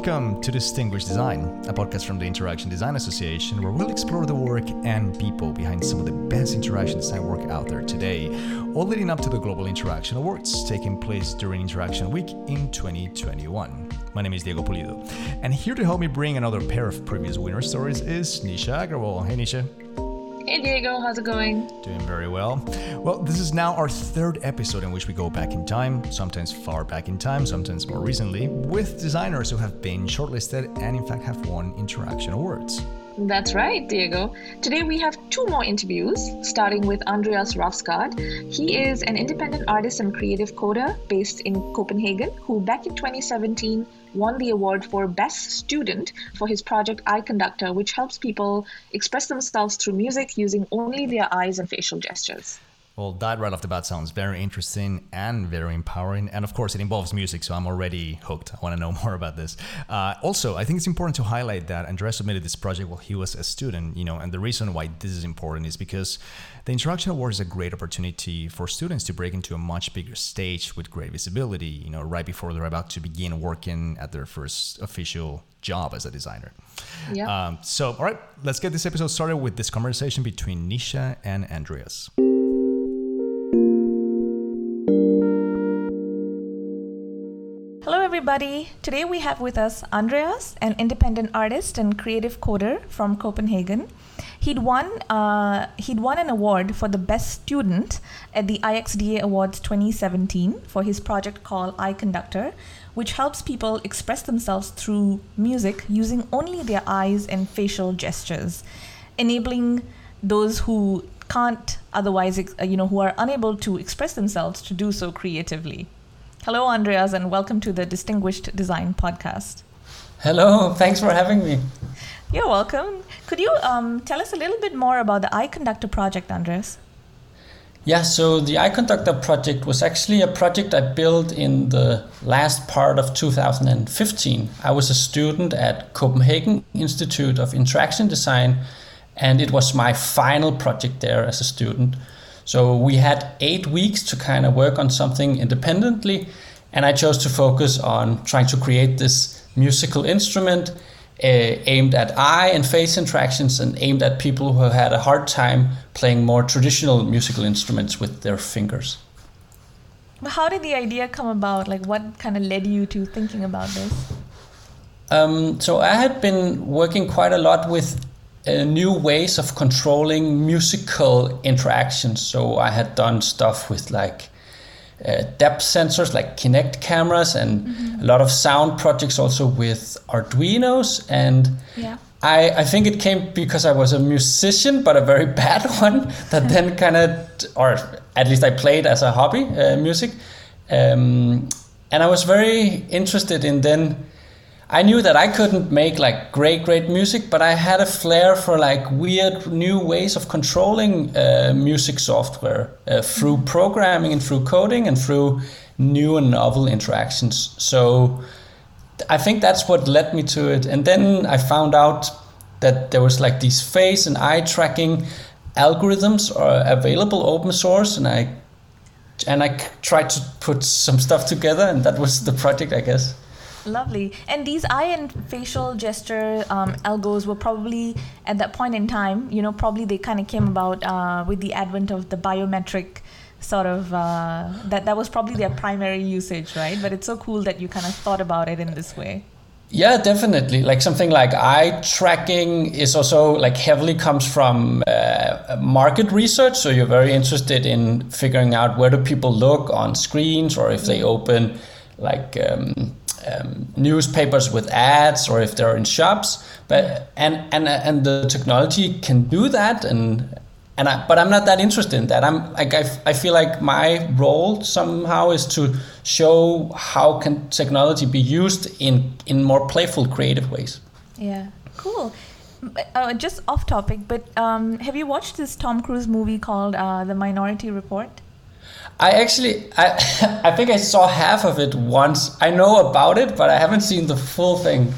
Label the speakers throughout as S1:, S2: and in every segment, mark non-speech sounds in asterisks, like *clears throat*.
S1: welcome to Distinguished Design, a podcast from the Interaction Design Association where we'll explore the work and people behind some of the best interaction design work out there today, all leading up to the Global Interaction Awards taking place during Interaction Week in 2021. My name is Diego Pulido, and here to help me bring another pair of previous winner stories is Nisha Agrawal. Hey, Nisha.
S2: Diego, how's it going?
S1: Doing very well. Well, this is now our third episode in which we go back in time, sometimes far back in time, sometimes more recently, with designers who have been shortlisted and in fact have won Interaction Awards.
S2: That's right, Diego. Today we have two more interviews, starting with Andreas Refsgaard. He is an independent artist and creative coder based in Copenhagen, who back in 2017 won the award for Best Student for his project Eye Conductor, which helps people express themselves through music using only their eyes and facial gestures.
S1: Well, that right off the bat sounds very interesting and very empowering. And of course, it involves music, so I'm already hooked. I want to know *laughs* more about this. Uh, also, I think it's important to highlight that Andreas submitted this project while he was a student, you know, and the reason why this is important is because the Interaction Award is a great opportunity for students to break into a much bigger stage with great visibility, you know, right before they're about to begin working at their first official job as a designer.
S2: Yeah.
S1: Um, so, all right, let's get this episode started with this conversation between Nisha and Andreas.
S3: Everybody. Today we have with us Andreas, an independent artist and creative coder from Copenhagen. He'd won uh, he'd won an award for the best student at the IXDA Awards 2017 for his project called Eye Conductor, which helps people express themselves through music using only their eyes and facial gestures, enabling those who can't otherwise, uh, you know, who are unable to express themselves to do so creatively. Hello, Andreas, and welcome to the Distinguished Design Podcast.
S4: Hello, thanks for having me.
S3: You're welcome. Could you um, tell us a little bit more about the Eye Conductor project, Andreas?
S4: Yeah, so the Eye Conductor project was actually a project I built in the last part of 2015. I was a student at Copenhagen Institute of Interaction Design, and it was my final project there as a student. So we had eight weeks to kind of work on something independently, and I chose to focus on trying to create this musical instrument uh, aimed at eye and face interactions and aimed at people who have had a hard time playing more traditional musical instruments with their fingers.
S3: How did the idea come about? Like, what kind of led you to thinking about this?
S4: Um, so I had been working quite a lot with uh, new ways of controlling musical interactions. So I had done stuff with like uh, depth sensors, like Kinect cameras, and mm-hmm. a lot of sound projects also with Arduinos. And
S3: yeah.
S4: I, I think it came because I was a musician, but a very *laughs* bad one. That then *laughs* kind of, or at least I played as a hobby uh, music, um, and I was very interested in then I knew that I couldn't make like great, great music, but I had a flair for like weird new ways of controlling uh, music software uh, through programming and through coding and through new and novel interactions. So I think that's what led me to it. And then I found out that there was like these face and eye tracking algorithms are available open source, and I and I tried to put some stuff together, and that was the project, I guess.
S3: Lovely. And these eye and facial gesture um, algos were probably at that point in time, you know, probably they kind of came about uh, with the advent of the biometric sort of uh, that that was probably their primary usage, right? But it's so cool that you kind of thought about it in this way.
S4: Yeah, definitely. Like something like eye tracking is also like heavily comes from uh, market research. So you're very interested in figuring out where do people look on screens or if they open like um, um, newspapers with ads or if they're in shops but and and and the technology can do that and and I, but I'm not that interested in that. I'm like I, I feel like my role somehow is to show how can technology be used in in more playful, creative ways.
S3: Yeah, cool. Uh, just off topic, but um, have you watched this Tom Cruise movie called uh, The Minority Report?
S4: I actually, I, *laughs* I think I saw half of it once. I know about it, but I haven't seen the full thing.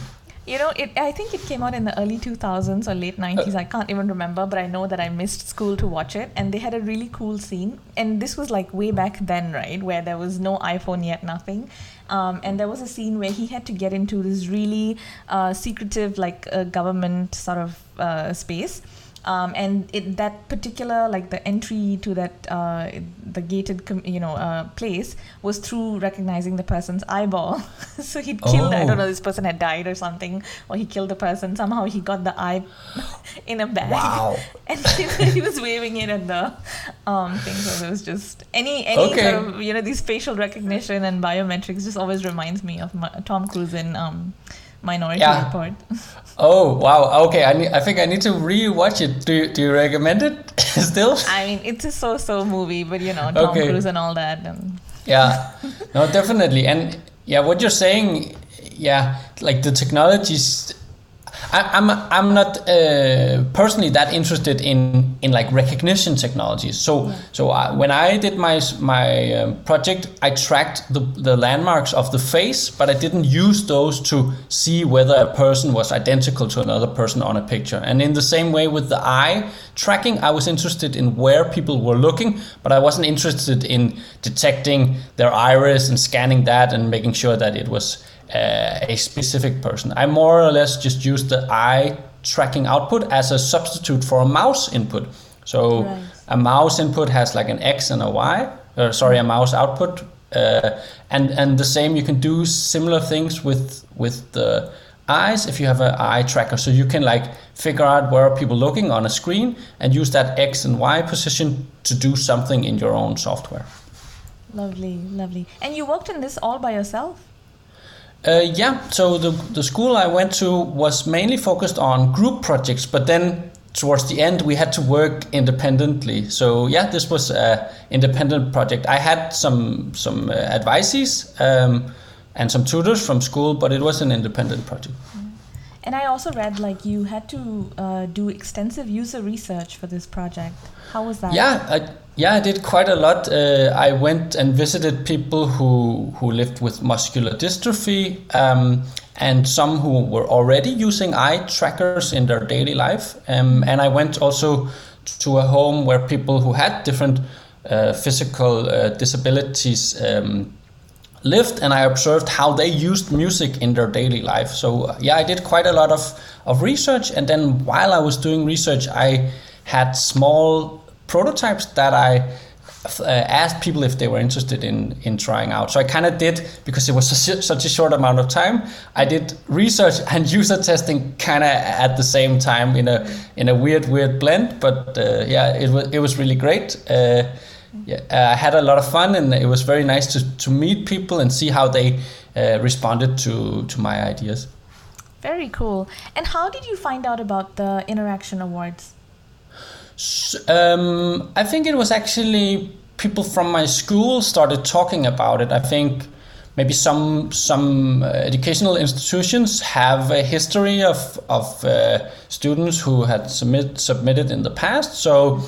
S2: You know, it. I think it came out in the early 2000s or late 90s. I can't even remember, but I know that I missed school to watch it, and they had a really cool scene. And this was like way back then, right, where there was no iPhone yet, nothing. Um, and there was a scene where he had to get into this really uh, secretive, like uh, government sort of uh, space um, and it, that particular like the entry to that uh, the gated com- you know uh, place was through recognizing the person's eyeball *laughs* so he'd killed oh. i don't know this person had died or something or he killed the person somehow he got the eye *laughs* in a bag
S4: wow. *laughs*
S2: and he was waving it at the um, thing so it was just any any okay. sort of you know these facial recognition and biometrics just always reminds me of my, tom cruise in um, Minority yeah. Report. *laughs*
S4: oh wow! Okay, I need, I think I need to rewatch it. Do you, do you recommend it *laughs* still?
S2: I mean, it's a so-so movie, but you know, Tom okay. Cruise and all that. And
S4: yeah, *laughs* no, definitely, and yeah, what you're saying, yeah, like the technologies I, am I'm, I'm not uh, personally that interested in in like recognition technologies. So yeah. so I, when I did my my um, project, I tracked the the landmarks of the face, but I didn't use those to see whether a person was identical to another person on a picture. And in the same way with the eye tracking, I was interested in where people were looking, but I wasn't interested in detecting their iris and scanning that and making sure that it was a specific person. I more or less just use the eye tracking output as a substitute for a mouse input. So right. a mouse input has like an X and a Y, or sorry, a mouse output, uh, and and the same you can do similar things with with the eyes if you have an eye tracker. So you can like figure out where are people looking on a screen and use that X and Y position to do something in your own software.
S2: Lovely, lovely. And you worked on this all by yourself?
S4: Uh, yeah, so the, the school I went to was mainly focused on group projects, but then towards the end we had to work independently. So yeah, this was an independent project. I had some some uh, advices um, and some tutors from school, but it was an independent project.
S2: And I also read like you had to uh, do extensive user research for this project. How was that?
S4: Yeah, I, yeah, I did quite a lot. Uh, I went and visited people who who lived with muscular dystrophy, um, and some who were already using eye trackers in their daily life. Um, and I went also to a home where people who had different uh, physical uh, disabilities um, lived, and I observed how they used music in their daily life. So yeah, I did quite a lot of of research, and then while I was doing research, I had small prototypes that I uh, asked people if they were interested in in trying out. So I kind of did because it was such, such a short amount of time. I did research *laughs* and user testing kind of at the same time in a in a weird weird blend. But uh, yeah, it was it was really great. Uh, yeah, I had a lot of fun and it was very nice to to meet people and see how they uh, responded to to my ideas.
S2: Very cool. And how did you find out about the Interaction Awards?
S4: Um, I think it was actually people from my school started talking about it. I think maybe some some uh, educational institutions have a history of of uh, students who had submit, submitted in the past. So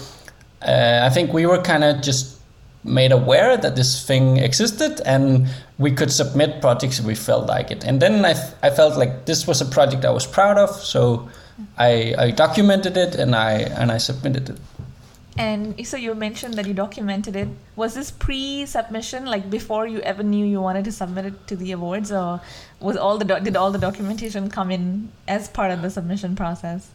S4: uh, I think we were kind of just made aware that this thing existed and we could submit projects if we felt like it. And then I, I felt like this was a project I was proud of. So I, I documented it and I and I submitted it.
S2: And so you mentioned that you documented it. Was this pre-submission, like before you ever knew you wanted to submit it to the awards, or was all the did all the documentation come in as part of the submission process?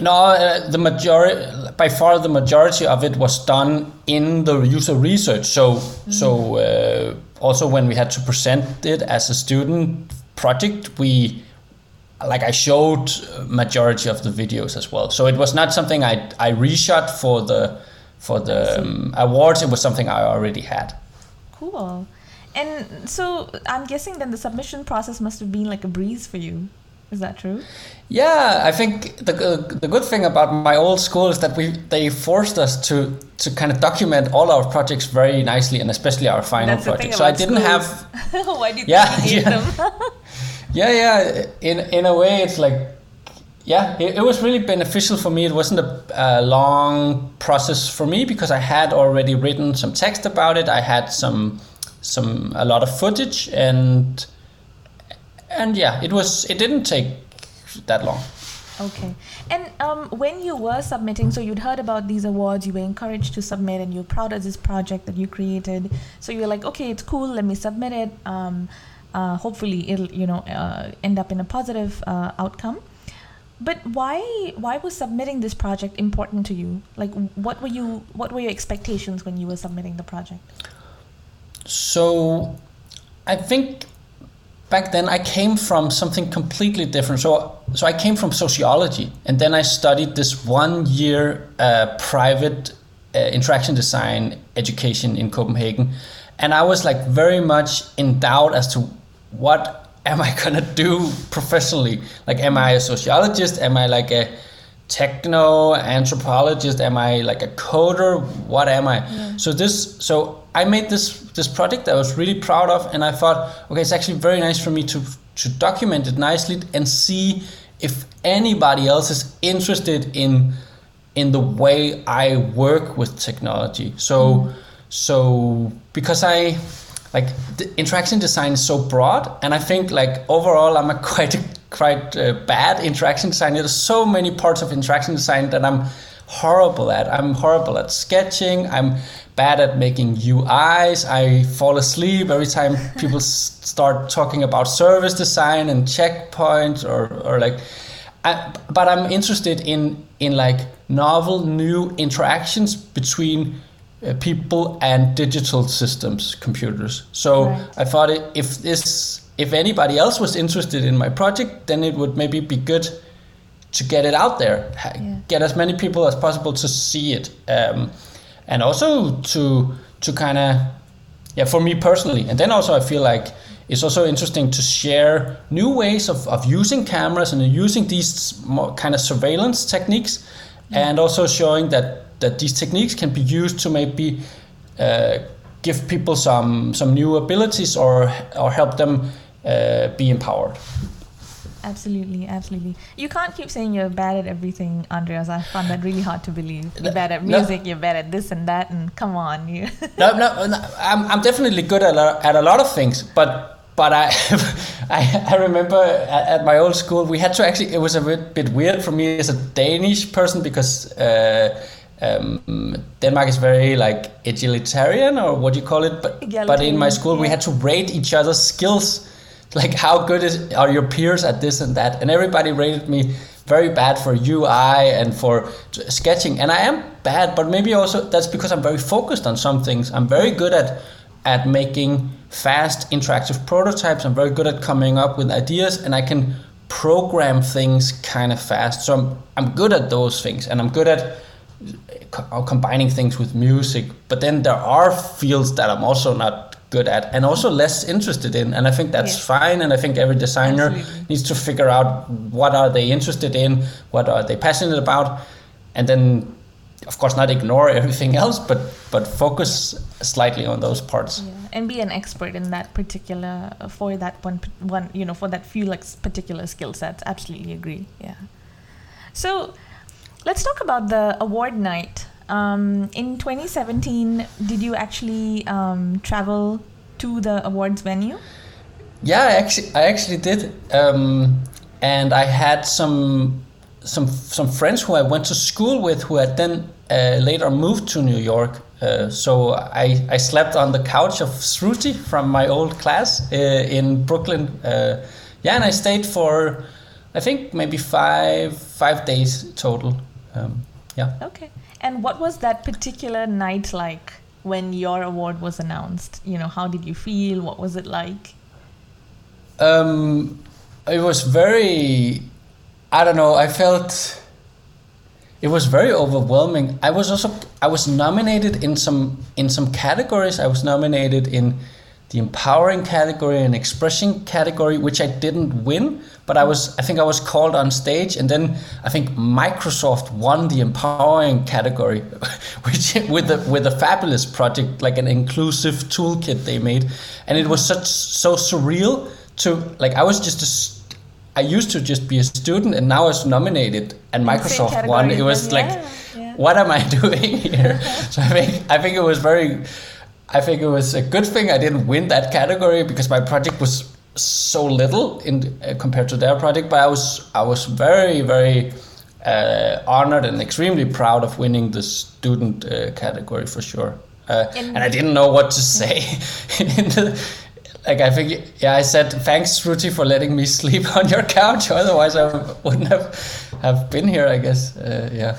S4: No, uh, the majority, by far, the majority of it was done in the user research. So, mm. so uh, also when we had to present it as a student project, we like I showed majority of the videos as well. So it was not something I I reshot for the for the um, awards. It was something I already had.
S2: Cool. And so I'm guessing then the submission process must have been like a breeze for you. Is that true?
S4: Yeah, I think the uh, the good thing about my old school is that we they forced us to to kind of document all our projects very nicely, and especially our final project.
S2: So
S4: I didn't
S2: schools.
S4: have. *laughs*
S2: Why did yeah, you yeah. them? *laughs*
S4: yeah yeah in in a way it's like yeah it, it was really beneficial for me it wasn't a, a, long process for me because i had already written some text about it i had some some a lot of footage and and yeah it was it didn't take that long.
S3: Okay. And um, when you were submitting, so you'd heard about these awards, you were encouraged to submit, and you're proud of this project that you created. So you were like, okay, it's cool, let me submit it. Um, uh, hopefully, it'll you know uh, end up in a positive uh, outcome. But why why was submitting this project important to you? Like, what were you what were your expectations when you were submitting the project?
S4: So, I think back then I came from something completely different. So, so I came from sociology, and then I studied this one year uh, private uh, interaction design education in Copenhagen, and I was like very much in doubt as to what am I *laughs* gonna do professionally. Like, am I a sociologist? Am I like a techno anthropologist? Am I like a coder? What am I? Yeah. So this, so I made this this project I was really proud of, and I thought, okay, it's actually very nice for me to to document it nicely and see if anybody else is interested in in the way I work with technology. So mm. so because I like the interaction design is so broad, and I think like overall I'm a *laughs* quite quite uh, bad interaction designer. There's so many parts of interaction design that I'm horrible at. I'm horrible at sketching. I'm bad at making UIs. I fall asleep every time *laughs* people start talking about service design and checkpoints or, or like. I, but I'm interested in in like novel new interactions between uh, people and digital systems, computers. So right. I thought it, if this if anybody else was interested in my project, then it would maybe be good to get it out there, yeah. get as many people as possible to see it. Um, and also to to kind of yeah for me personally and then also i feel like it's also interesting to share new ways of, of using cameras and using these kind of surveillance techniques mm. and also showing that that these techniques can be used to maybe uh, give people some some new abilities or or help them uh, be empowered
S3: Absolutely, absolutely. You can't keep saying you're bad at everything, Andreas. I find that really hard to believe. You're bad at music, no. you're bad at this and that, and come on, you.
S4: no, no, no, I'm, I'm definitely good at a, at a lot of things, but but I, *laughs* I, I remember at, at, my old school we had to actually. It was a bit, bit weird for me as a Danish person because. Uh, um, Denmark is very like egalitarian or what do you call it, but but in my school yeah. we had to rate each other's skills like how good is are your peers at this and that? And everybody rated me very bad for UI and for sketching. And I am bad but maybe also that's because I'm very focused on some things. I'm very good at at making fast interactive prototypes. I'm very good at coming up with ideas and I can program things kind of fast. So I'm, I'm good at those things and I'm good at uh, co- combining things with music. But then there are fields that I'm also not good at and also less interested in and i think that's yes. fine and i think every designer Absolutely. needs to figure out what are they interested in what are they passionate about and then of course not ignore *laughs* everything else but but focus slightly on those parts
S3: yeah. and be an expert in that particular uh, for that one one you know for that few like particular skill sets absolutely agree yeah so let's talk about the award night um, in 2017, did you actually um, travel to the awards venue?
S4: Yeah, I actually, I actually did, um, and I had some some some friends who I went to school with who had then uh, later moved to New York. Uh, so I, I slept on the couch of Shruti from my old class uh, in Brooklyn. Uh, yeah, and I stayed for I think maybe five five days total. Um, yeah.
S3: Okay. And what was that particular night like when your award was announced? You know, how did you feel? What was it like?
S4: Um, it was very, I don't know, I felt it was very overwhelming. I was also I was nominated in some in some categories. I was nominated in the empowering category and expression category, which I didn't win, but I was I think I was called on stage, and then I think Microsoft won the empowering category, *laughs* which with the with a fabulous project like an inclusive toolkit they made, and it was such so surreal to like I was just a I used to just be a student, and now I was nominated, and Microsoft won. It was like, yeah. what am I *laughs* doing here? so I think I think it was very I think it was a good thing I didn't win that category because my project was so little in uh, compared to their project, but I was I was very very uh, honored and extremely proud of winning the student uh, category for sure. Uh, and I didn't know what to say. *laughs* the, like I think, yeah, I said thanks, Shruti, for letting me *laughs* sleep on your couch. Otherwise, I wouldn't have have been here. I guess, uh, yeah.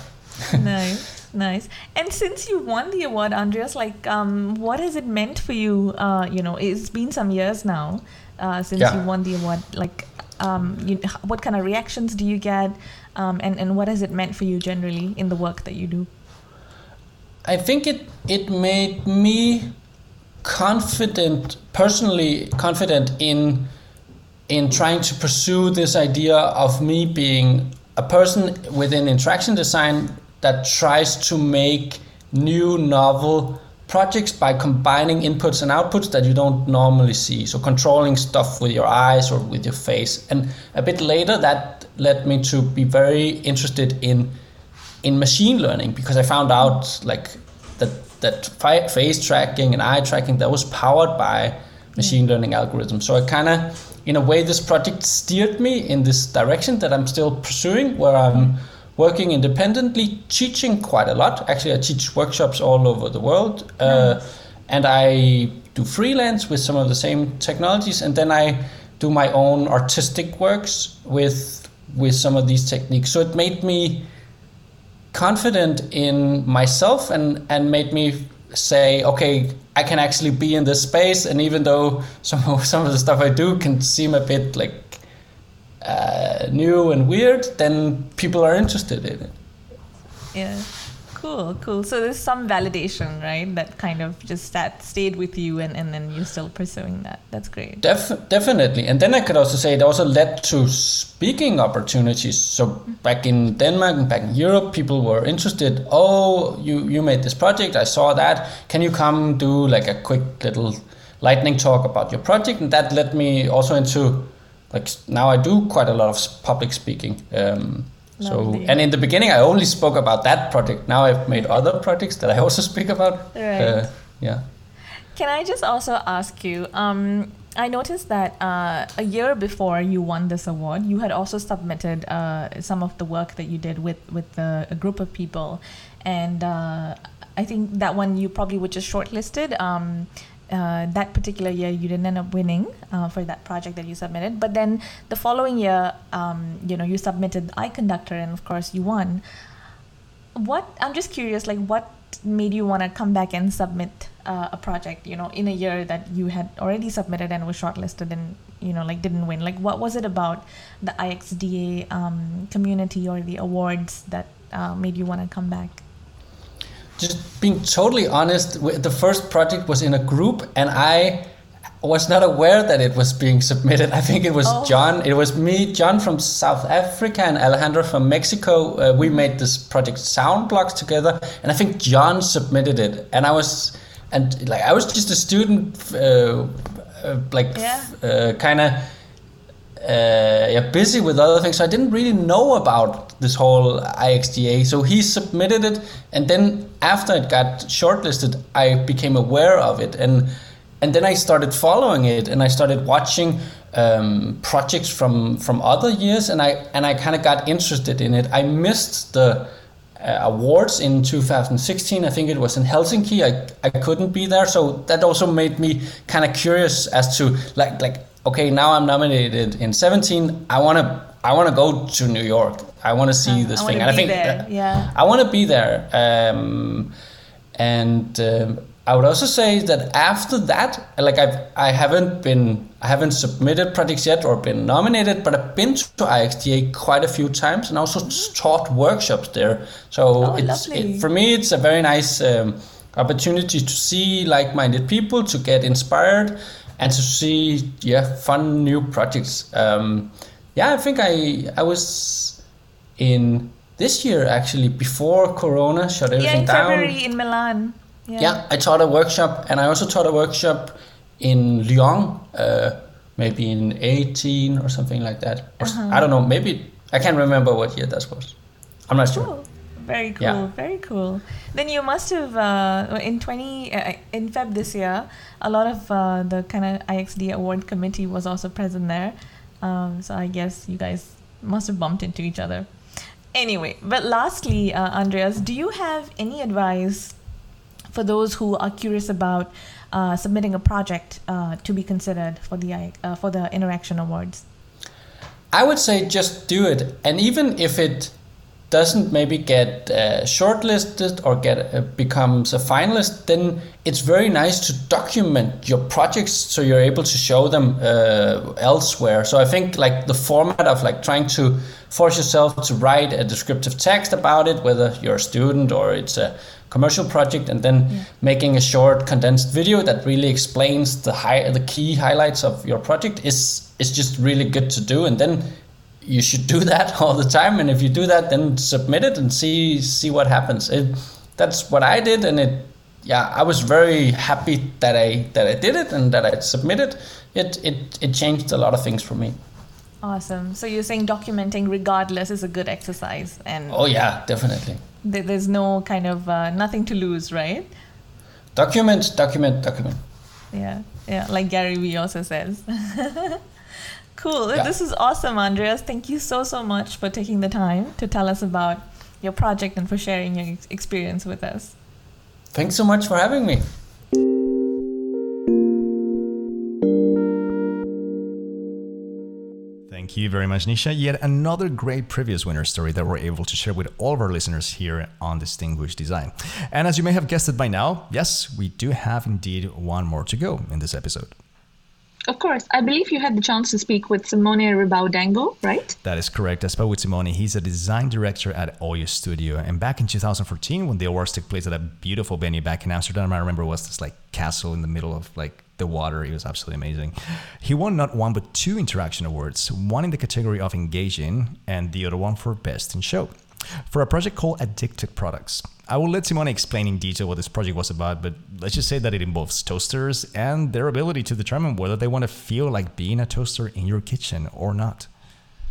S4: *laughs*
S3: nice, nice. And since you won the award, Andreas, like, um, what has it meant for you? Uh, you know, it's been some years now uh, since yeah. you won the award. Like, um, you, what kind of reactions do you get? Um, and and what has it meant for you generally in the work that you do?
S4: I think it it made me confident, personally confident in in trying to pursue this idea of me being a person within interaction design that tries to make new novel projects by combining inputs and outputs that you don't normally see. So controlling stuff with your eyes or with your face. And a bit later that led me to be very interested in in machine learning because I found out like that that face tracking and eye tracking that was powered by machine learning algorithms. So I kind of, in a way, this project steered me in this direction that I'm still pursuing, where I'm mm-hmm. Working independently, teaching quite a lot. Actually, I teach workshops all over the world, uh, and I do freelance with some of the same technologies, and then I do my own artistic works with with some of these techniques. So it made me confident in myself and and made me say, okay, I can actually be in this space, and even though some of, *laughs* some of the stuff I do can seem a bit like uh, new and weird, then people are interested in it.
S3: Yeah. Cool, cool. So there's some validation, right? That kind of just that stayed with you and, and then you're still pursuing that. That's great.
S4: Def- definitely. And then I could also say it also led to speaking opportunities. So back in Denmark and back in Europe, people were interested. Oh, you, you made this project. I saw that. Can you come do like a quick little lightning talk about your project? And that led me also into like now I do quite a lot of public speaking. Um, so and in the beginning, I only spoke about that project. Now I've made other projects that I also *laughs* speak about.
S3: Right. Uh,
S4: yeah.
S3: Can I just also ask you? Um, I noticed that uh, a year before you won this award, you had also submitted uh, some of the work that you did with with the, a group of people, and uh, I think that one you probably were just shortlisted. Um, uh, that particular year you didn't end up winning uh, for that project that you submitted. But then the following year um, you know you submitted Eye Conductor and of course you won. What i'm just curious like what made you want to come back and submit uh, a project you know in a year that you had already submitted and was shortlisted and you know like didn't win? Like what was it about the ixda um, community or the awards that uh, made you want to come back
S4: just being totally honest, the first project was in a group, and I was not aware that it was being submitted. I think it was oh. John. It was me, John from South Africa, and Alejandro from Mexico. Uh, we made this project Sound Blocks together, and I think John submitted it. And I was, and like I was just a student, uh, uh, like yeah. Uh, kind of uh, yeah, busy with other things. So I didn't really know about this whole IXDA. So he submitted it, and then after it got shortlisted, I became aware of it, and and then I started following it, and I started watching um, projects from from other years, and I and I kind of got interested in it. I missed the uh, awards in 2016. I think it was in Helsinki. I, I couldn't be there, so that also made me kind of curious as to like like okay, now I'm nominated in 17. I want to I want to go to New York. I want to see this
S3: I
S4: thing.
S3: And I think there. yeah.
S4: I want to be there. Um, and um, I would also say that after that, like I've I haven't been I haven't submitted projects yet or been nominated, but I've been to IXDA quite a few times and also taught workshops there. So
S3: oh,
S4: it's it, for me it's a very nice um, opportunity to see like-minded people to get inspired and to see yeah fun new projects. Um, yeah, I think I I was in this year actually before Corona shut everything
S3: yeah, in
S4: down.
S3: February in Milan.
S4: Yeah. yeah. I taught a workshop, and I also taught a workshop in Lyon, uh, maybe in 18 or something like that. Or, uh-huh. I don't know, maybe I can't remember what year that was. I'm not sure.
S3: Very cool.
S4: Yeah.
S3: Very cool. Then you must have uh, in twenty uh, in Feb this year, a lot of uh, the kind of IXD award committee was also present there. Um, so I guess you guys must have bumped into each other. Anyway, but lastly, uh, Andreas, do you have any advice for those who are curious about uh, submitting a project uh, to be considered for the uh, for the Interaction Awards?
S4: I would say just do it, and even if it doesn't maybe get uh, shortlisted or get uh, becomes a finalist, then it's very nice to document your projects so you're able to show them uh, elsewhere. So I think like the format of like trying to force yourself to write a descriptive text about it, whether you're a student or it's a commercial project, and then making a short condensed video that really explains the high the key highlights of your project is is just really good to do, and then you should do *laughs* that all the time and if you do that then submit it and see see what happens it, that's what i did and it yeah i was very happy that i that i did it and that i submitted it it it changed a lot of things for me
S3: Awesome. So you're saying documenting regardless is a good exercise, and
S4: oh yeah definitely
S3: th- there's no kind of uh, nothing to lose, right?
S4: document document document
S3: Yeah, yeah. Like Gary Vee also says. *laughs* cool.
S4: Yeah.
S3: This is awesome, Andreas. Thank you so so much for taking the time to tell us about your project and for sharing your experience with us.
S4: thanks so much for having me
S1: Thank you very much, Nisha. Yet another great previous winner story that we're able to share with all of our listeners here on Distinguished Design. And as you may have guessed it by now, yes, we do have indeed one more to go in this episode.
S2: Of course, I believe you had the chance to speak with Simone Rebaudengo, right?
S1: That is correct. I spoke with Simone. He's a design director at Oio Studio. And back in 2014, when the awards took place at a beautiful venue back in Amsterdam, I remember it was this like castle in the middle of like the water. It was absolutely amazing. He won not one but two interaction awards, one in the category of engaging and the other one for best in show. For a project called Addicted Products. I will let Simone explain in detail what this project was about, but let's just say that it involves toasters and their ability to determine whether they want to feel like being a toaster in your kitchen or not.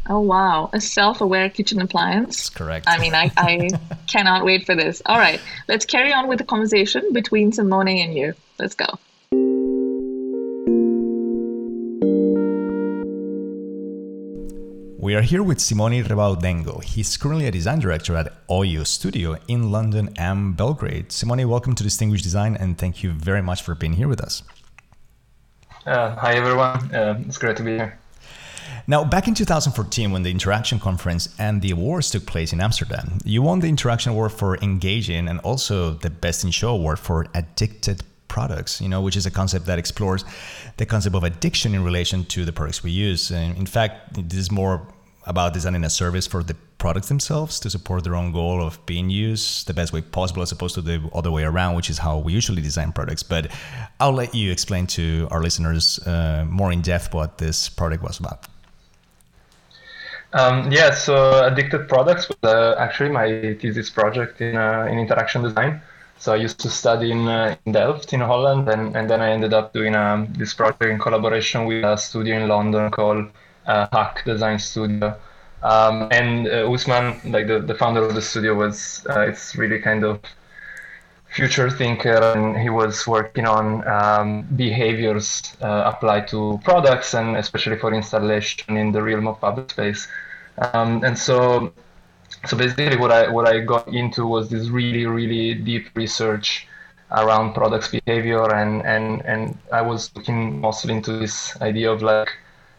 S2: Oh wow, a self-aware kitchen appliance.
S1: That's correct.
S2: I mean, I, I *laughs* cannot wait for this. All right, let's carry on with the conversation between Simone and you. Let's go.
S1: We are here with Simone Rebaudengo. He's currently a design director at Oio Studio in London and Belgrade. Simone, welcome to Distinguished Design and thank you very much for being here with us.
S5: Uh, hi everyone, uh, it's great to be here.
S1: Now, back in 2014, when the Interaction Conference and the awards took place in Amsterdam, you won the Interaction Award for Engaging and also the Best in Show Award for Addicted Products, you know, which is a concept that explores the concept of addiction in relation to the products we use. And in fact, this is more about designing a service for the products themselves to support their own goal of being used the best way possible as opposed to the other way around, which is how we usually design products. But I'll let you explain to our listeners uh, more in depth what this product was about.
S5: Um, yeah, so Addicted Products was uh, actually my thesis project in, uh, in interaction design. So I used to study in, uh, in Delft in Holland, and, and then I ended up doing um, this project in collaboration with a studio in London called uh, Haque Design Studio. Um, and uh, Usman, like the, the founder of the studio, was uh, it's really kind of future thinker, and he was working on um, behaviors uh, applied to products, and especially for installation in the realm of public space. Um, and so, so basically, what I what I got into was this really really deep research around products behavior, and and and I was looking mostly into this idea of like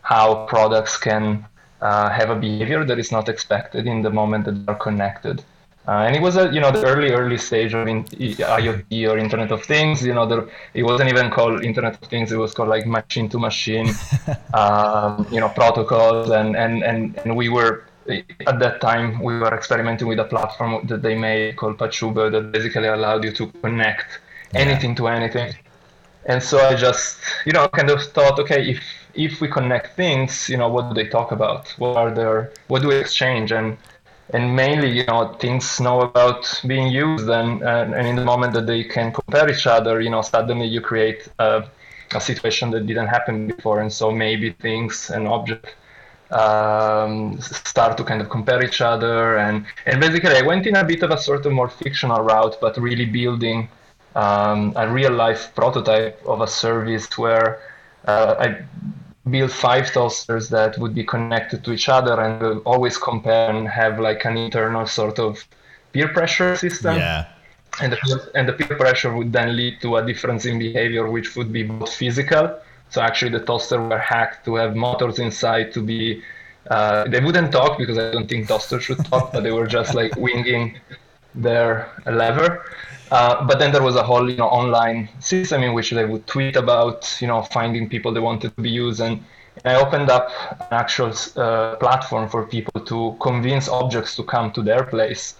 S5: how products can uh, have a behavior that is not expected in the moment that they're connected. Uh, and it was a you know the early early stage of in, IoT or Internet of Things. You know, there, it wasn't even called Internet of Things. It was called like machine to machine, *laughs* um, you know, protocols. And, and and and we were at that time we were experimenting with a platform that they made called Pachube that basically allowed you to connect anything to anything. And so I just you know kind of thought, okay, if if we connect things, you know, what do they talk about? What are their what do we exchange? And and mainly you know things know about being used and, and, and in the moment that they can compare each other you know suddenly you create a, a situation that didn't happen before. And so maybe things and objects um, start to kind of compare each other. And and basically I went in a bit of a sort of more fictional route, but really building um, a real life prototype of a service where uh, I built five toasters that would be connected to each other and will always compare and have like an internal sort of peer pressure system.
S1: Yeah.
S5: And the, and the peer pressure would then lead to a difference in behavior, which would be both physical so actually, the toaster were hacked to have motors inside to be. Uh, they wouldn't talk because I don't think toasters should talk, but they were just like winging their lever. Uh, but then there was a whole, you know, online system in which they would tweet about, you know, finding people they wanted to be used, and, and I opened up an actual uh, platform for people to convince objects to come to their place.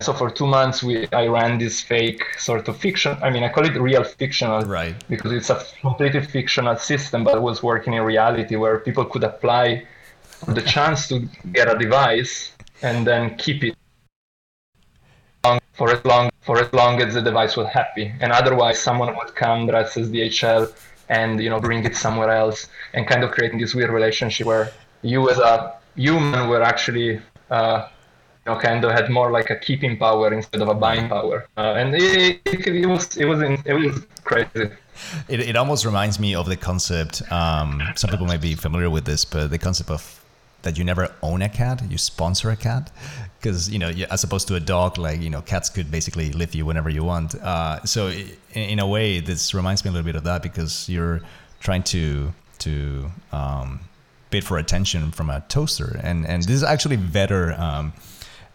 S5: So for two months we i ran this fake sort of fiction i mean i call it real fictional
S1: right.
S5: because it's a completely fictional system but it was working in reality where people could apply the chance to get a device and then keep it for as long for as long as the device was happy and otherwise someone would come dressed as dhl and you know bring it somewhere else and kind of creating this weird relationship where you as a human were actually uh, you know, kind of had more like a keeping power instead of a buying power, uh, and it, it, it, was it was it was crazy.
S1: It, it almost reminds me of the concept. Um, some people may be familiar with this, but the concept of that you never own a cat, you sponsor a cat, because you know, as opposed to a dog, like you know, cats could basically live you whenever you want. Uh, so in, a way, this reminds me a little bit of that because you're trying to to um, bid for attention from a toaster, and and this is actually better. Um,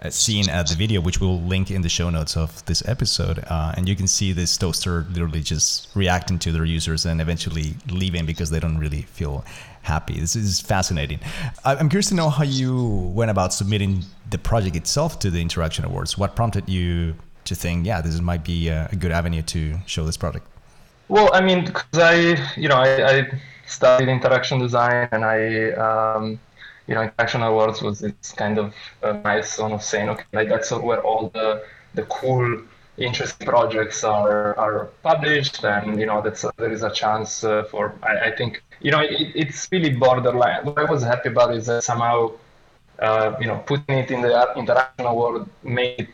S1: uh, seen at the video, which we'll link in the show notes of this episode. Uh, and you can see this toaster literally just reacting to their users and eventually leaving because they don't really feel happy. This is fascinating. I'm curious to know how you went about submitting the project itself to the Interaction Awards. What prompted you to think, yeah, this might be a good avenue to show this product?
S5: Well, I mean, because I, you know, I, I, studied interaction design and I, um, you know, Interaction Awards was this kind of a milestone of saying, okay, like that's where all the the cool, interesting projects are are published, and you know, that's there is a chance uh, for. I, I, think you know, it, it's really borderline. What I was happy about is that somehow, uh, you know, putting it in the Interaction Award made it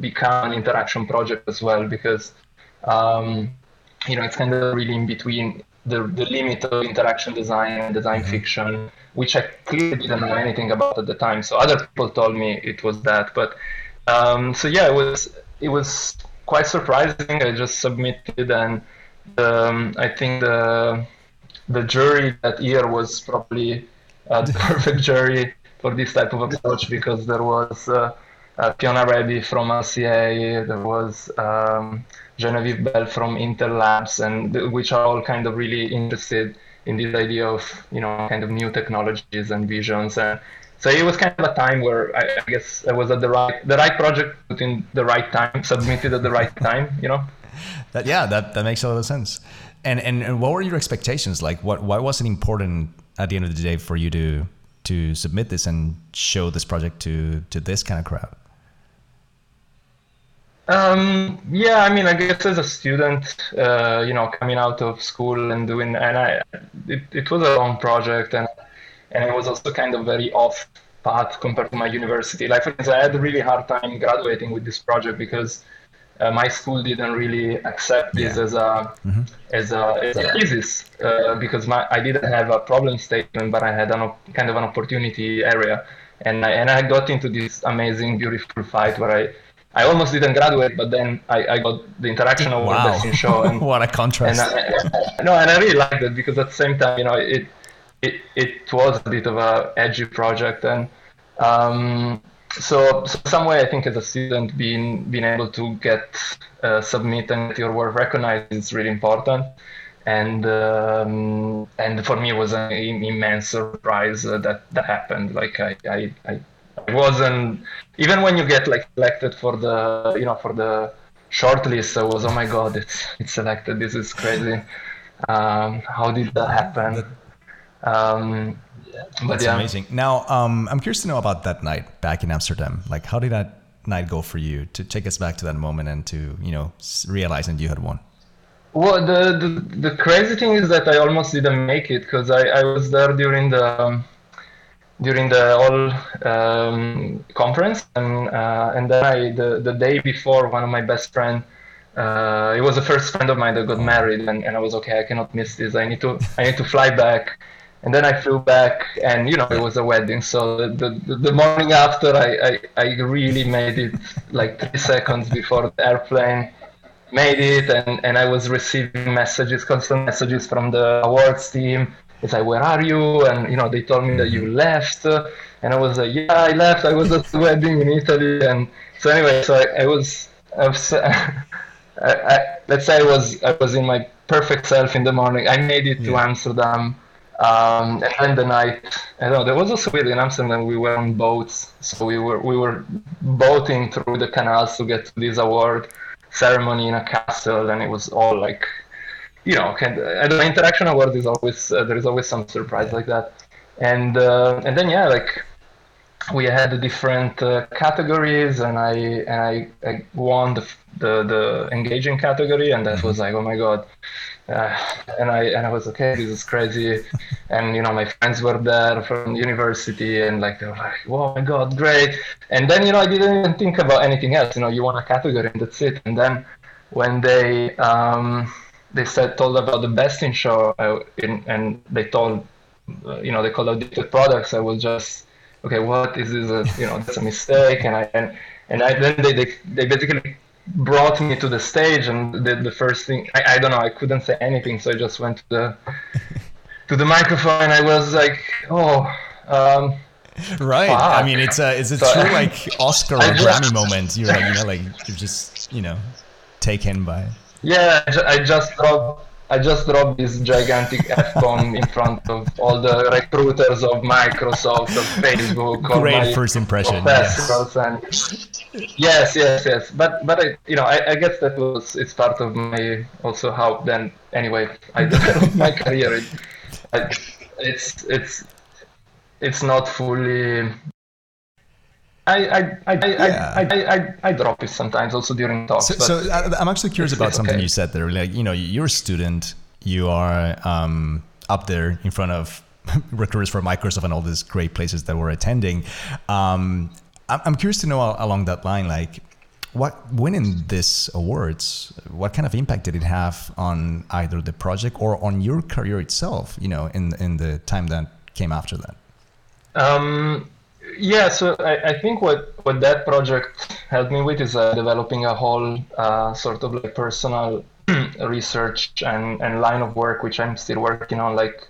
S5: become an interaction project as well because. Um, you know, it's kind of really in between the, the limit of interaction design and design mm-hmm. fiction, which I clearly didn't know anything about at the time. So other people told me it was that. But um, so yeah, it was it was quite surprising. I just submitted, and um, I think the the jury that year was probably uh, the *laughs* perfect jury for this type of approach because there was uh, uh, Fiona from RCA, there was um, Genevieve Bell from Intel Labs, and which are all kind of really interested in this idea of you know kind of new technologies and visions. And so it was kind of a time where I, I guess I was at the right the right project put in the right time, submitted at the right time. You know. *laughs*
S1: That yeah, that that makes a lot of sense. And and, and what were your expectations? Like, what why was it important at the end of the day for you to to submit this and show this project to to this kind of crowd?
S5: Um, yeah, I mean, I guess as a student, uh, you know, coming out of school and doing, and I, it, it was a long project, and and it was also kind of very off path compared to my university. Like, for instance, I had a really hard time graduating with this project because uh, my school didn't really accept this yeah. as a mm-hmm. as a, as a thesis uh, because my I didn't have a problem statement, but I had an kind of an opportunity area, and I, and I got into this amazing, beautiful fight where I I almost didn't graduate, but then I, I got the interaction award wow. in show. And, *laughs*
S1: what a contrast!
S5: And I, *laughs* no, and I really liked it because at the same time, you know, it it it was a bit of a edgy project, and um, so, so some way I think as a student, being being able to get uh, submit and get your work recognized is really important. And um, and for me, it was an immense surprise uh, that that happened. Like I, I, I wasn't even when you get like selected for the you know for the shortlist. I was oh my god, it's it's selected. This is crazy. Um, how did that happen? Um,
S1: That's yeah. amazing. Now, um, I'm curious to know about that night back in Amsterdam. Like, how did that night go for you? To take us back to that moment and to you know realizing you had won.
S5: Well, the, the, the crazy thing is that I almost didn't make it because I, I was there during the um, during the whole um, conference, and uh, and then I the the day before, one of my best friend. Uh, it was the first friend of mine that got married, and, and I was okay. I cannot miss this. I need to I need to fly back and then I flew back, and you know it was a wedding. So the the, the morning after, I, I, I really made it like three seconds before the airplane made it, and, and I was receiving messages, constant messages from the awards team. It's like, where are you? And you know they told me that you mm-hmm. left, and I was like, yeah, I left. I was at the wedding in Italy, and so anyway, so I, I was, I was *laughs* I, I, let's say I was I was in my perfect self in the morning. I made it yeah. to Amsterdam um, and then the night, I know there was also weird in Amsterdam. We were on boats, so we were we were boating through the canals to get to this award ceremony in a castle, and it was all like, you know, kind of, the interaction award is always uh, there is always some surprise like that, and uh, and then yeah, like we had different uh, categories, and I and I, I won the, the the engaging category, and that was like, oh my god uh, *sighs* and I and I was okay, this is crazy, and you know my friends were there from university, and like they were like, oh my god, great, and then you know I didn't even think about anything else. You know, you want a category and that's it. And then when they um, they said told about the best in show, uh, in, and they told, uh, you know, they called out different products. I was just okay, what is this? A, you know, that's a mistake, and I and and I, then they, they they basically brought me to the stage and the, the first thing I, I don't know i couldn't say anything so i just went to the *laughs* to the microphone. And i was like oh um,
S1: right. Fuck. i mean it's a it's a so, true like *laughs* oscar or grammy moment you're like you know like you're just you know taken by
S5: yeah i just dropped I just dropped this gigantic F bomb in front of all the recruiters of Microsoft, of Facebook.
S1: Great first impression. Yes.
S5: And yes, yes, yes. But but I, you know, I, I guess that was it's part of my also how then anyway I *laughs* developed my career. It, I, it's it's it's not fully I I I, yeah. I, I, I, I, drop it sometimes also during talks.
S1: So, so I'm actually curious about something okay. you said there. Like you know, you're a student, you are um, up there in front of *laughs* recruiters for Microsoft and all these great places that we're attending. Um, I'm curious to know along that line, like what winning this awards, what kind of impact did it have on either the project or on your career itself? You know, in in the time that came after that.
S5: Um, yeah, so I, I, think what, what that project helped me with is uh, developing a whole uh, sort of like personal *clears throat* research and, and line of work, which I'm still working on. Like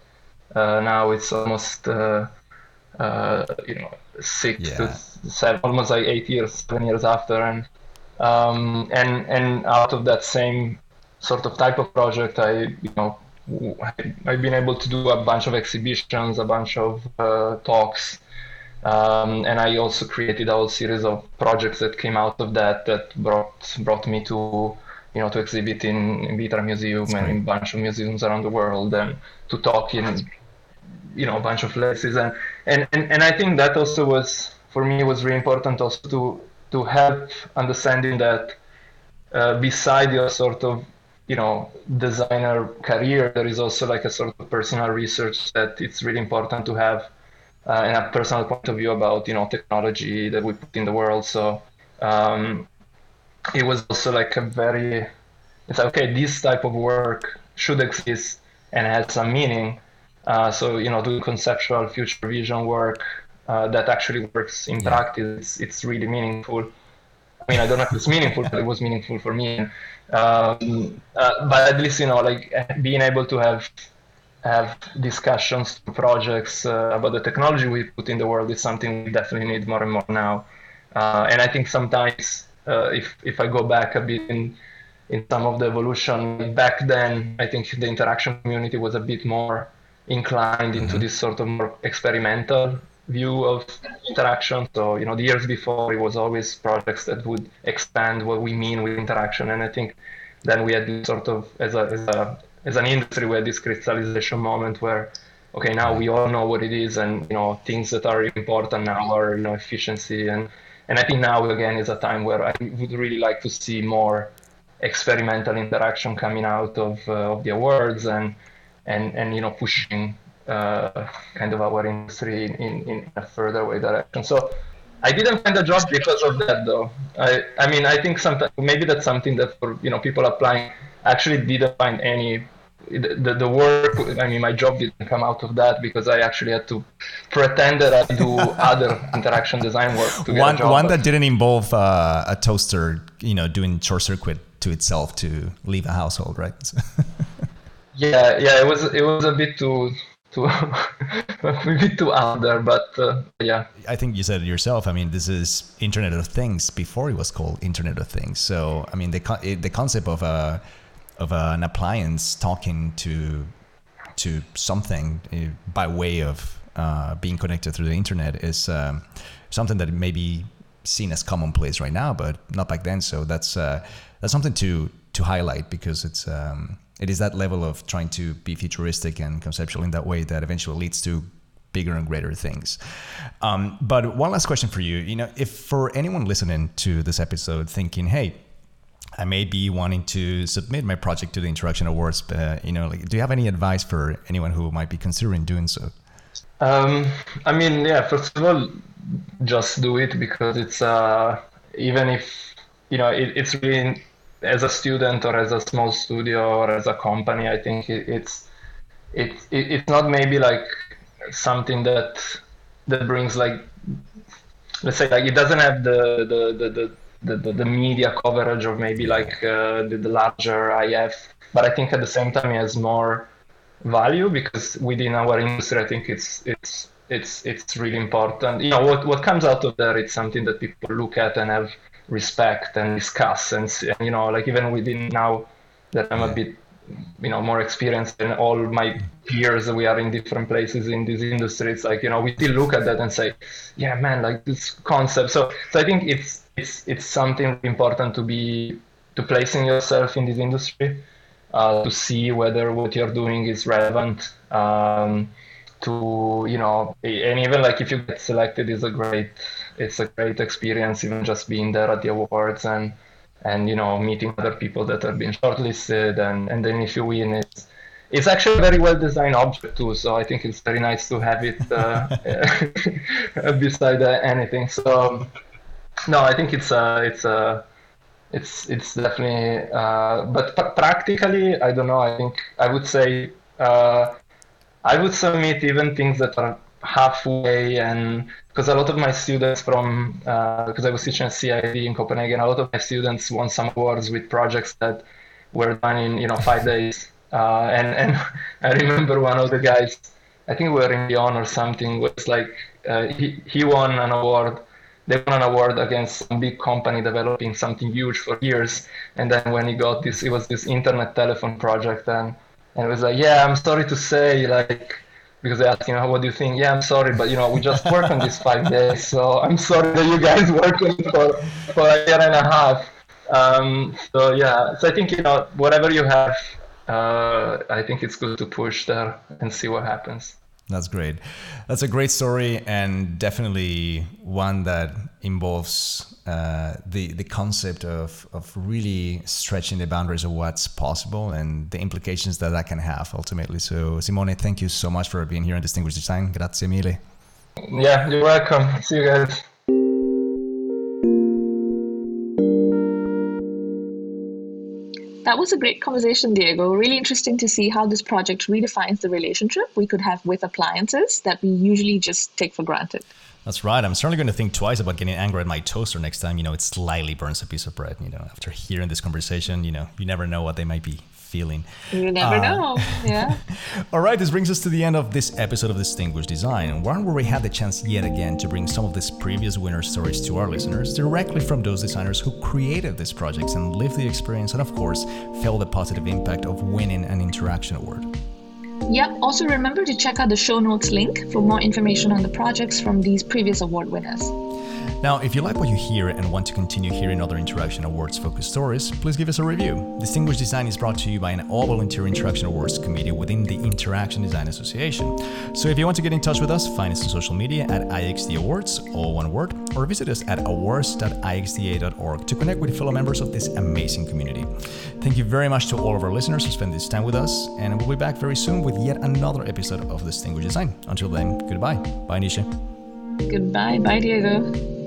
S5: uh, now it's almost, uh, uh, you know, six yeah. to seven, almost like eight years, seven years after. And, um, and, and out of that same sort of type of project, I, you know, I've been able to do a bunch of exhibitions, a bunch of uh, talks, um, and I also created a whole series of projects that came out of that that brought brought me to you know to exhibit in, in Vitra Museum and in a bunch of museums around the world and to talk in you know a bunch of places. And and, and, and I think that also was for me was really important also to to help understanding that uh, beside your sort of you know designer career there is also like a sort of personal research that it's really important to have uh, and a personal point of view about you know technology that we put in the world. So um, it was also like a very it's like, okay this type of work should exist and has some meaning. Uh, so you know doing conceptual future vision work uh, that actually works in yeah. practice it's, it's really meaningful. I mean I don't know if it's meaningful, but it was meaningful for me. Um, uh, but at least you know like being able to have have discussions, projects uh, about the technology we put in the world is something we definitely need more and more now. Uh, and I think sometimes, uh, if if I go back a bit in in some of the evolution back then, I think the interaction community was a bit more inclined into mm-hmm. this sort of more experimental view of interaction. So you know, the years before, it was always projects that would expand what we mean with interaction, and I think then we had sort of as a, as a as an industry we had this crystallization moment where okay now we all know what it is and you know things that are important now are you know efficiency and and I think now again is a time where I would really like to see more experimental interaction coming out of uh, of the awards and and and you know pushing uh, kind of our industry in, in, in a further way direction. So I didn't find a job because of that, though. I I mean, I think sometimes maybe that's something that for you know people applying actually didn't find any. The, the work, I mean, my job didn't come out of that because I actually had to pretend that I do *laughs* other interaction design work. To
S1: one one that didn't involve uh, a toaster, you know, doing short circuit to itself to leave a household, right? *laughs*
S5: yeah, yeah, it was it was a bit too too *laughs* a bit too out there, but uh, yeah.
S1: I think you said it yourself. I mean, this is Internet of Things before it was called Internet of Things. So, I mean, the co- the concept of a of an appliance talking to to something uh, by way of uh, being connected through the internet is um, something that may be seen as commonplace right now, but not back then. So that's uh, that's something to to highlight because it's um, it is that level of trying to be futuristic and conceptual in that way that eventually leads to bigger and greater things. Um, but one last question for you, you know, if for anyone listening to this episode thinking, hey, I may be wanting to submit my project to the Interaction Awards, but, you know, like, do you have any advice for anyone who might be considering doing so?
S5: Um, I mean, yeah, first of all, just do it because it's, uh, even if, you know, it, it's really as a student or as a small studio or as a company, I think it, it's it, it, it's not maybe like something that that brings like let's say like it doesn't have the the the, the the, the, the media coverage of maybe like uh, the, the larger IF, but I think at the same time it has more value because within our industry, I think it's it's it's it's really important. You know what what comes out of there, it's something that people look at and have respect and discuss and, and you know like even within now that i'm a bit you know more experienced than all my peers we are in different places in this industry. It's like you know we still look at that and say yeah man like this concept. So so i think it's it's it's something important to be to placing yourself in this industry uh, to see whether what you're doing is relevant um, to you know and even like if you get selected is a great it's a great experience even just being there at the awards and and you know meeting other people that have been shortlisted and and then if you win it's it's actually a very well designed object too so i think it's very nice to have it uh, *laughs* *laughs* beside uh, anything so no i think it's a it's a it's it's definitely uh, but practically i don't know i think i would say uh, i would submit even things that are halfway and because a lot of my students from because uh, I was teaching at CIID in Copenhagen, a lot of my students won some awards with projects that were done in you know five days. Uh, and and *laughs* I remember one of the guys, I think we were in Lyon or something, was like uh, he he won an award. They won an award against some big company developing something huge for years. And then when he got this, it was this internet telephone project, and and it was like, yeah, I'm sorry to say, like because they asked, you know, what do you think? Yeah, I'm sorry, but you know, we just work on this five days, so I'm sorry that you guys *laughs* worked for, for a year and a half. Um, so yeah, so I think you know, whatever you have, uh, I think it's good to push there and see what happens.
S1: That's great. That's a great story and definitely one that involves uh, the the concept of of really stretching the boundaries of what's possible and the implications that that can have ultimately. So Simone, thank you so much for being here on Distinguished Design. Grazie mille.
S5: Yeah, you're welcome. See you guys.
S2: That was a great conversation, Diego. Really interesting to see how this project redefines the relationship we could have with appliances that we usually just take for granted.
S1: That's right. I'm certainly going to think twice about getting angry at my toaster next time, you know, it slightly burns a piece of bread. You know, after hearing this conversation, you know, you never know what they might be feeling.
S2: You never uh, know. Yeah. *laughs*
S1: All right, this brings us to the end of this episode of Distinguished Design, one where we had the chance yet again to bring some of these previous winner stories to our listeners directly from those designers who created these projects and lived the experience and, of course, felt the positive impact of winning an Interaction Award.
S2: Yep. Also, remember to check out the show notes link for more information on the projects from these previous award winners.
S1: Now, if you like what you hear and want to continue hearing other Interaction Awards focused stories, please give us a review. Distinguished Design is brought to you by an all volunteer Interaction Awards committee within the Interaction Design Association. So if you want to get in touch with us, find us on social media at IXD Awards, all one word, or visit us at awards.ixda.org to connect with fellow members of this amazing community. Thank you very much to all of our listeners who spent this time with us, and we'll be back very soon with yet another episode of Distinguished Design. Until then, goodbye. Bye, Nisha.
S2: Goodbye. Bye, Diego.